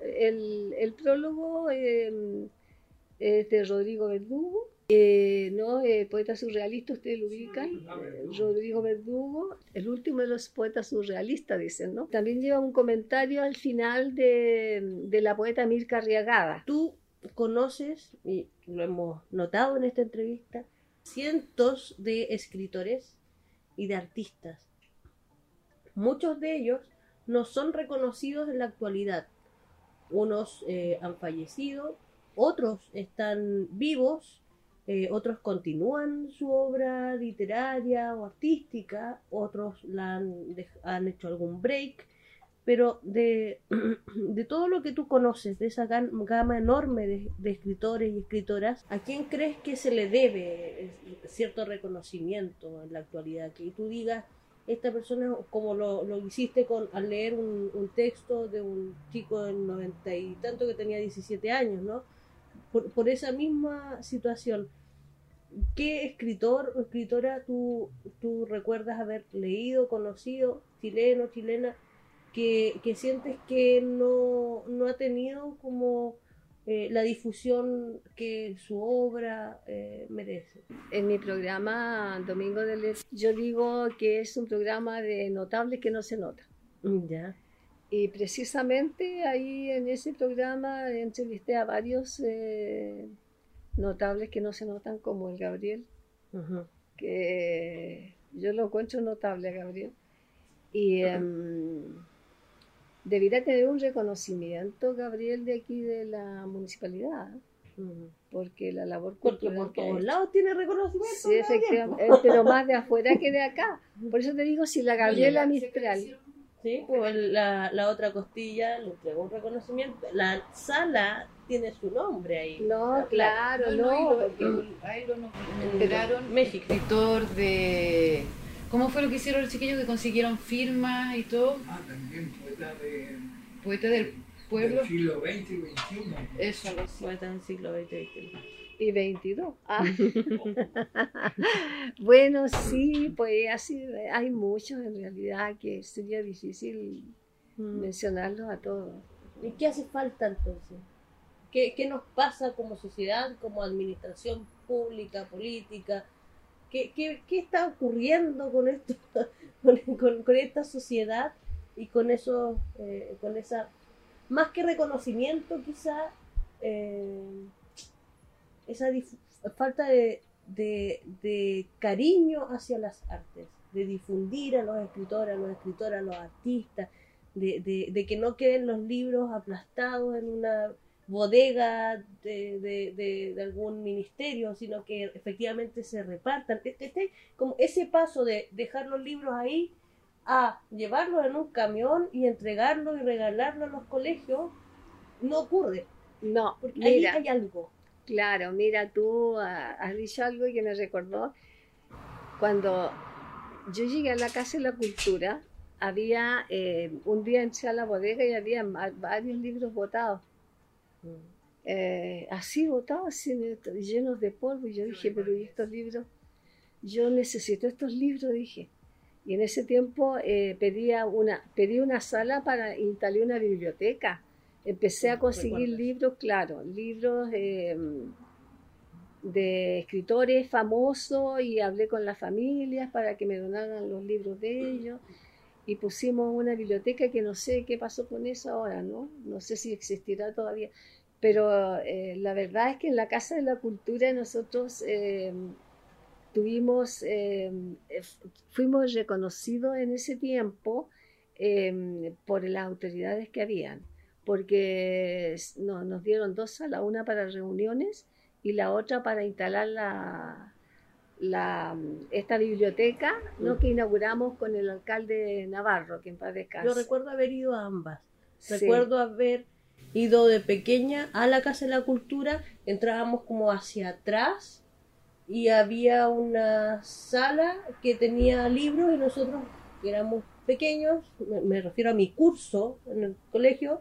El, el prólogo eh, es de Rodrigo Verdugo, eh, ¿no? Eh, poeta surrealista, ustedes lo ubican, Rodrigo Verdugo, el último de los poetas surrealistas, dicen, ¿no? También lleva un comentario al final de, de la poeta Mirka Arriagada. Tú conoces, y lo hemos notado en esta entrevista, cientos de escritores y de artistas. Muchos de ellos no son reconocidos en la actualidad. Unos eh, han fallecido, otros están vivos, eh, otros continúan su obra literaria o artística, otros la han, han hecho algún break, pero de, de todo lo que tú conoces, de esa gama enorme de, de escritores y escritoras, ¿a quién crees que se le debe eh, cierto reconocimiento en la actualidad? Que tú digas, esta persona, como lo, lo hiciste con, al leer un, un texto de un chico de noventa y tanto que tenía 17 años, ¿no? Por, por esa misma situación, ¿qué escritor o escritora tú, tú recuerdas haber leído, conocido, chileno, chilena, que, que sientes que no, no ha tenido como eh, la difusión que su obra eh, merece? En mi programa Domingo de Letras, yo digo que es un programa de notables que no se nota. Ya. Y precisamente ahí en ese programa entrevisté a varios eh, notables que no se notan, como el Gabriel, Ujú. que yo lo encuentro notable Gabriel. Y em, debería tener un reconocimiento, Gabriel, de aquí de la municipalidad, porque la labor Porque cultural por que ha todos lados tiene reconocimiento. Sí, Gabriel, efectivamente, eh, pero más de afuera que de acá. Por eso te digo, si la Gabriela Mistral, Sí, pues la, la otra costilla le entregó un reconocimiento. La sala tiene su nombre ahí. no, claro, no, lo- porque a él lo nos enteraron México. escritor de cómo fue lo que hicieron los chiquillos que consiguieron firmas y todo Ah, también poeta de, poeta del pueblo del siglo XX y XXI. eso algo así. Poeta del siglo XX y XXI. y 22. Ah. bueno, sí, pues así hay muchos en realidad que sería difícil Mm. mencionarlos a todos. ¿Y qué hace falta entonces? ¿Qué, qué nos pasa como sociedad, como administración pública, política? ¿Qué, qué, qué está ocurriendo con esto, con, con- con esta sociedad y con eso, eh, con esa, más que reconocimiento quizá, eh, esa falta de, cariño hacia las artes, de difundir a los escritores, a los escritores, a los artistas, de, que no queden los libros aplastados en una bodega de, de, de- de algún ministerio, sino que efectivamente se repartan. Este, este- como ese paso de dejar los libros ahí a llevarlos en un camión y entregarlos y regalarlos a los colegios, no ocurre, No, porque ahí mira, hay algo. claro, mira, tú has dicho algo que me recordó. Cuando yo llegué a la Casa de la Cultura, había, eh, un día entré a la bodega y había varios libros botados. eh, así botados, así, llenos de polvo. Y yo dije, pero ¿y estos libros? Yo necesito estos libros, dije. Y en ese tiempo eh, pedía una, pedí una sala para instalé una biblioteca. Empecé a conseguir libros, claro, libros eh, de escritores famosos y hablé con las familias para que me donaran los libros de ellos. Y pusimos una biblioteca que no sé qué pasó con eso ahora, ¿no? No sé si existirá todavía. Pero eh, la verdad es que en la Casa de la Cultura nosotros eh, tuvimos, eh, eh, fuimos reconocidos en ese tiempo eh, por las autoridades que habían, porque no- nos dieron dos salas, una para reuniones y la otra para instalar la, la, esta biblioteca ¿no? Mm. que inauguramos con el alcalde Navarro, que en paz descanse. Yo recuerdo haber ido a ambas. Sí. Recuerdo haber ido de pequeña a la Casa de la Cultura, entrábamos como hacia atrás y había una sala que tenía libros y nosotros, que éramos pequeños, me, refiero a mi curso en el colegio,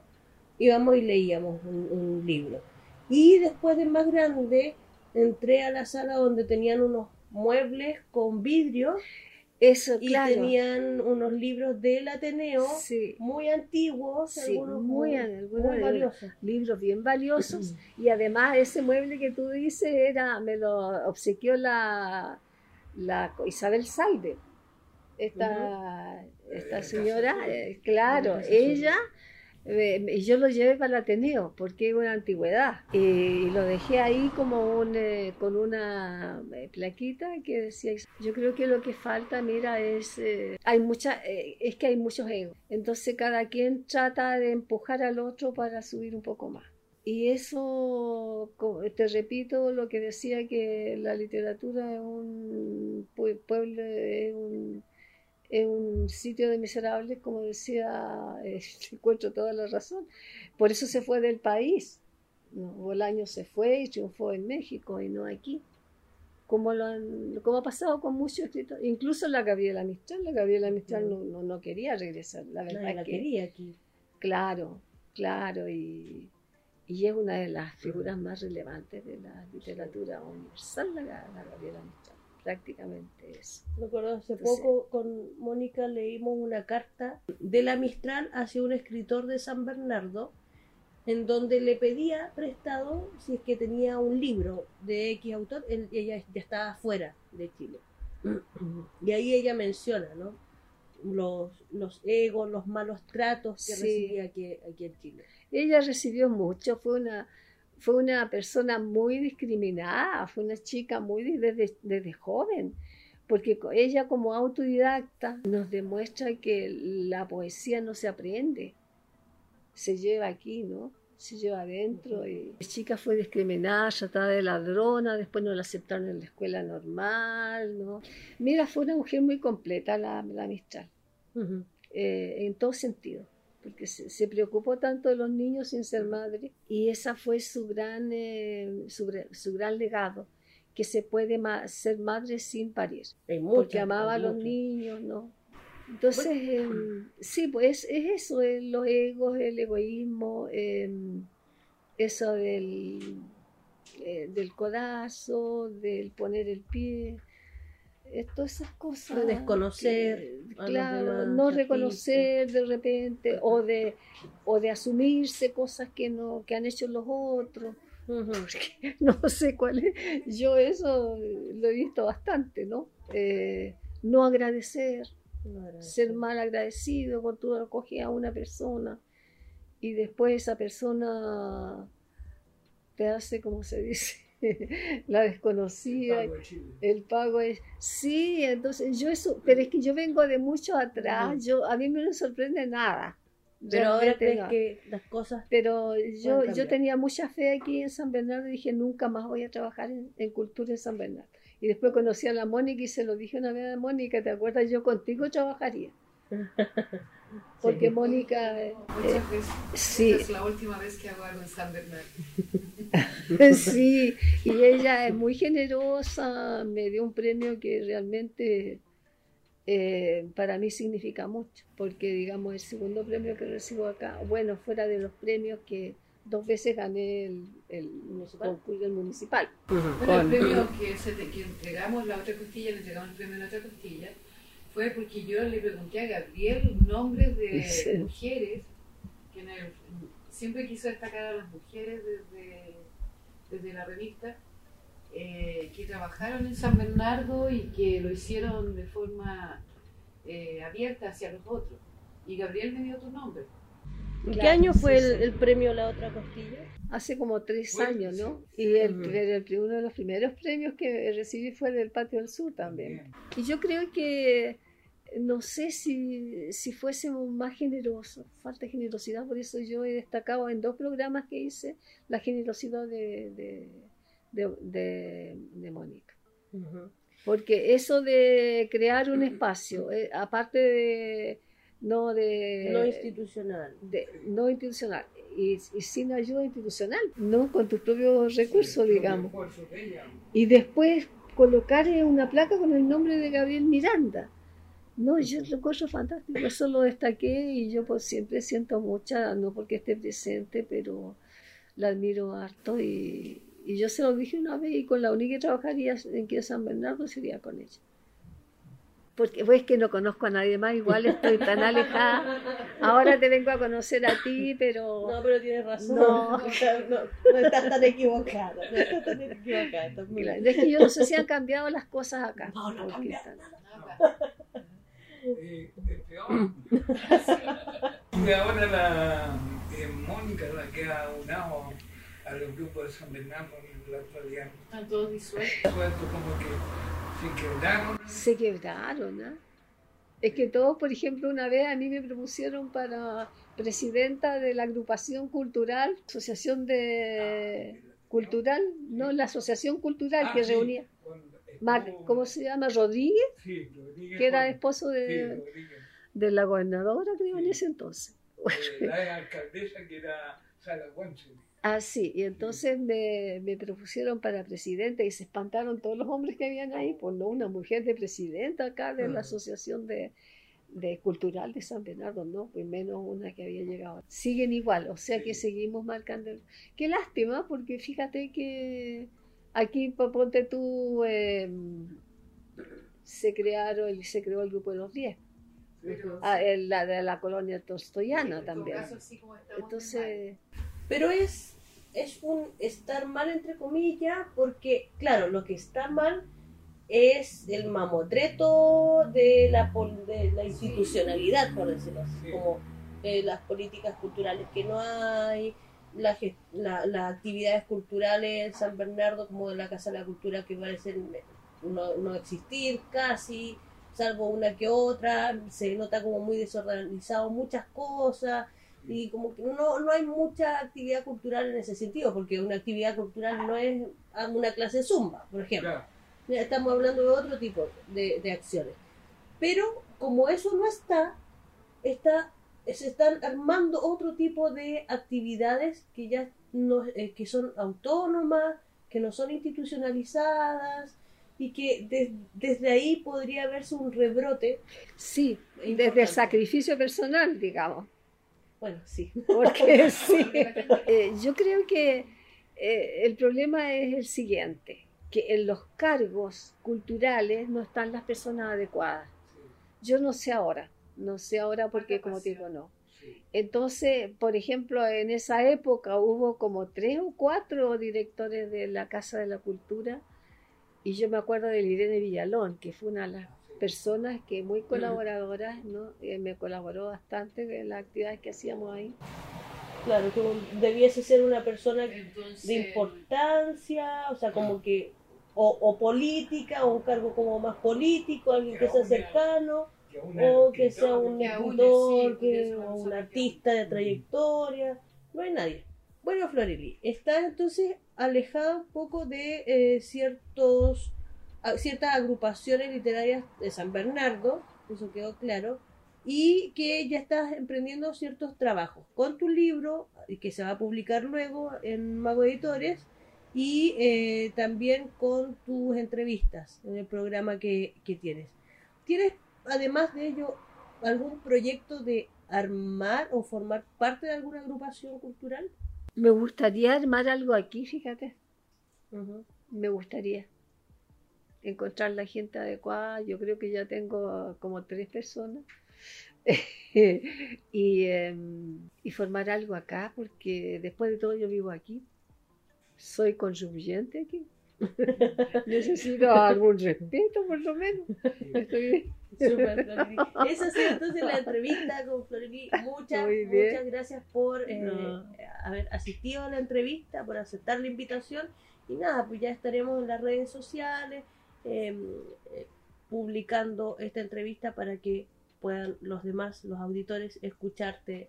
íbamos y leíamos un, un libro. Y después de más grande, entré a la sala donde tenían unos muebles con vidrio Eso, y claro. tenían unos libros del Ateneo Sí, muy antiguos, Sí, algunos muy algunos muy valiosos. libros bien valiosos. Y además ese mueble que tú dices era, me lo obsequió la, la Isabel Salve. Esta, esta señora, eh, claro, ella, eh, y yo lo llevé para el Ateneo porque es una antigüedad. Y lo dejé ahí como un, eh, con una eh, plaquita que decía, yo creo que lo que falta, mira, es, eh, hay mucha, eh, es que hay muchos egos. Entonces cada quien trata de empujar al otro para subir un poco más. Y eso, te repito lo que decía que la literatura es un pue- pueblo, es un sitio de miserables, como decía, eh, encuentro toda la razón. Por eso se fue del país. ¿no? Bolaño se fue y triunfó en México y no aquí. Como, lo han- como ha pasado con muchos escritores, incluso la Gabriela Mistral. La Gabriela Mistral no, no, no quería regresar, la verdad es la que- quería aquí. Claro, claro, y, y es una de las figuras más relevantes de la literatura universal, la, la Gabriela Mistral, prácticamente eso. Recuerdo hace Entonces- poco con Mónica leímos una carta de la Mistral hacia un escritor de San Bernardo en donde le pedía prestado si es que tenía un libro de X autor, él- ella ya estaba fuera de Chile. Y ahí ella menciona, ¿no? Los, los egos, los malos tratos que Sí. recibía aquí, aquí en Chile. Ella recibió mucho, fue una, fue una persona muy discriminada, fue una chica muy desde, desde joven, porque ella como autodidacta nos demuestra que la poesía no se aprende, se lleva aquí, ¿no? Se lleva adentro. Y la chica fue discriminada, tratada de ladrona, después no la aceptaron en la escuela normal, ¿no? Mira, fue una mujer muy completa la, la Mistral eh, en todo sentido, porque se, se preocupó tanto de los niños sin ser madre y esa fue su gran, eh, su, su gran legado, que se puede ma- ser madre sin parir, Hay porque amaba a los muchas. niños, ¿no? Entonces, eh, sí, pues es eso, eh, los egos, el egoísmo, eh, eso del, eh, del codazo, del poner el pie, todas esas cosas. De desconocer que- claro, demás no artistas. reconocer de repente, o de, o de asumirse cosas que, no, que han hecho los otros porque no sé cuál es. Yo eso lo he visto bastante, ¿no? Eh, no agradecer, No ser mal agradecido cuando tú acoges a una persona y después esa persona te hace, como se dice, la desconocida. Pablo Chile. El pago es, sí, entonces yo eso, pero es que yo vengo de mucho atrás, Ujú. yo a mí no me sorprende nada. Pero ahora crees no. que las cosas Pero yo, yo tenía mucha fe aquí en San Bernardo y dije, nunca más voy a trabajar en, en cultura en San Bernardo. Y después conocí a la Mónica y se lo dije una vez a Mónica, ¿te acuerdas? Yo contigo trabajaría. Porque Sí. Mónica, eh, Muchas veces. sí, Esta es la última vez que hago algo en San Bernardo. sí, y ella es muy generosa, me dio un premio que realmente eh, para mí significa mucho, porque digamos el segundo premio que recibo acá, bueno, fuera de los premios que dos veces gané el, el Municipal. concurso municipal. Bueno, el premio que, se que entregamos, la otra costilla, le entregamos el premio a la otra costilla, fue porque yo le pregunté a Gabriel nombres de Sí. mujeres, que en el- siempre quiso destacar a las mujeres desde, desde la revista, eh, que trabajaron en San Bernardo y que lo hicieron de forma eh, abierta hacia los otros. Y Gabriel me dio tu nombre. ¿En qué año fue sí, el, sí. el premio La Otra Costilla? Hace como tres Bueno, años, ¿no? sí. Y el, el- el- uno de los primeros premios que recibí fue del Patio del Sur también. Y yo creo que no sé si, si fuésemos más generosos, falta generosidad, por eso yo he destacado en dos programas que hice la generosidad de, de, de- de- de Mónica. Porque eso de crear un espacio, eh, aparte de no de No institucional. de- no institucional y, y sin ayuda institucional, no con tus propios recursos, digamos. De. Y después colocar una placa con el nombre de Gabriel Miranda. No, yo lo encuentro fantástico, eso lo destaqué y yo pues, siempre siento mucha, no porque esté presente, pero la admiro harto y, y yo se lo dije una vez y con la única que trabajaría en que San Bernardo sería con ella. porque pues que no conozco a nadie más, igual estoy tan alejada. Ahora te vengo a conocer a ti, pero... No, pero tienes razón. No. No, no estás tan equivocada. No estás tan equivocada. Claro. Es que yo no sé si han cambiado las cosas acá. No, no Nada. Eh, peor. Y ahora la eh, Mónica, la que ha unado a los grupos de San Bernardo en la actualidad, Están todos disueltos. suelto como que se quebraron. Se quebraron, ¿ah? Es que todos, por ejemplo, una vez a mí me propusieron para presidenta de la agrupación cultural, asociación de cultural, no, la asociación cultural Ah, que sí, reunía. Estuvo- ¿Cómo se llama? Rodríguez, Sí, Rodríguez que era esposo de, de la gobernadora, creo, en Sí. ese entonces. Eh, la alcaldesa que era Sara Guanche. Ah, sí, y entonces me, me propusieron para presidenta y se espantaron todos los hombres que habían ahí, pues no, una mujer de presidenta acá de la Ajá. Asociación de, de Cultural de San Bernardo, no, pues menos una que había llegado. Siguen igual, o sea que seguimos marcando. Qué lástima, porque fíjate que aquí, po- ponte tú, eh, se crearon, se creó el grupo de los 10, Pero ah, el- la de la colonia tolstoyana también. caso, Entonces, Pero es, es un estar mal, entre comillas, porque, claro, lo que está mal es el mamotreto de la, pol- de la institucionalidad, por decirlo así, Sí. como eh, las políticas culturales que no hay, la la- las actividades culturales en San Bernardo, como de la Casa de la Cultura, que parecen no, no existir casi, salvo una que otra, se nota como muy desorganizado muchas cosas y como que no, no hay mucha actividad cultural en ese sentido, porque una actividad cultural no es una clase de zumba, por ejemplo. Claro, Estamos hablando de otro tipo de, de acciones. Pero como eso no está, está, se están armando otro tipo de actividades que ya no, eh, que son autónomas, que no son institucionalizadas y que de- desde ahí podría verse un rebrote. sí, Importante. desde el sacrificio personal, digamos. Bueno, sí. Porque sí, Eh, yo creo que eh, el problema es el siguiente, que en los cargos culturales no están las personas adecuadas. Yo no sé ahora, no sé ahora porque como te digo no. Entonces, por ejemplo, en esa época hubo como tres o cuatro directores de la Casa de la Cultura y yo me acuerdo de Irene Villalón, que fue una de las personas que muy colaboradoras, ¿no? Eh, me colaboró bastante en las actividades que hacíamos ahí. Claro, que debiese ser una persona Entonces, de importancia, o sea, como que, o, o política, o un cargo como más político, alguien que sea cercano, o que sea un sí, que, o un artista de trayectoria, no hay nadie. Bueno, Florili, está entonces alejada un poco de eh, ciertos a- ciertas agrupaciones literarias de San Bernardo, eso quedó claro, y que ya estás emprendiendo ciertos trabajos con tu libro, que se va a publicar luego en Mago Editores, y eh, también con tus entrevistas en el programa que, que tienes. ¿Tienes, además de ello, algún proyecto de armar o formar parte de alguna agrupación cultural? Me gustaría armar algo aquí, fíjate, me gustaría encontrar la gente adecuada. Yo creo que ya tengo como tres personas. y, em, y formar algo acá, porque después de todo yo vivo aquí. Soy contribuyente aquí. Necesito algún respeto, por lo menos. Estoy- Florili. Esa ha sido entonces la entrevista con Florili. Muchas, bien. muchas gracias por eh, No. haber asistido a la entrevista, por aceptar la invitación. Y nada, pues ya estaremos en las redes sociales eh, eh, publicando esta entrevista para que puedan los demás, los auditores, escucharte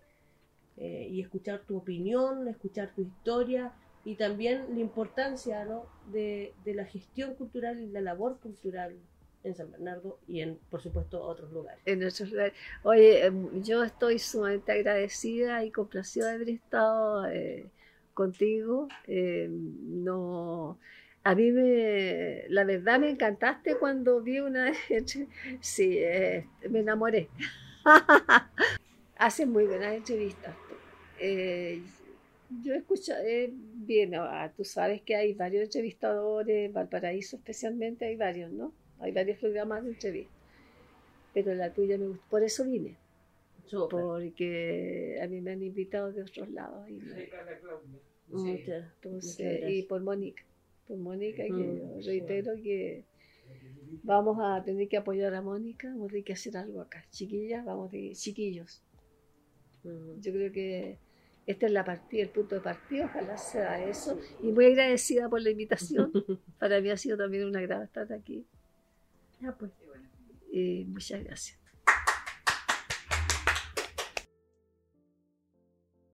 eh, y escuchar tu opinión, escuchar tu historia y también la importancia de, de la gestión cultural y la labor cultural en San Bernardo y en, por supuesto, otros lugares. en nuestros lugares. Oye, em, yo estoy sumamente agradecida y complacida de haber estado eh, contigo. Eh, no, a mí me, la verdad me encantaste cuando vi una, sí, eh, me enamoré. Hacen muy buenas entrevistas. Eh, yo escucho eh, bien, ah, tú sabes que hay varios entrevistadores, Valparaíso especialmente hay varios, ¿no? Hay varios programas de entrevistas. pero la tuya me gustó. Por eso vine, porque a mí me han invitado de otros lados. Y, me-. Muchas- entonces, y por Mónica, por Mónica, que Mm. yo reitero que vamos a tener que apoyar a Mónica, vamos a tener que hacer algo acá. Chiquillas, vamos a tener- chiquillos. Mm. Yo creo que esta es la partida, el punto de partida, ojalá sea eso. Y muy agradecida por la invitación. Para mí ha sido también un agrado estar aquí. Ya, pues. Y muchas gracias.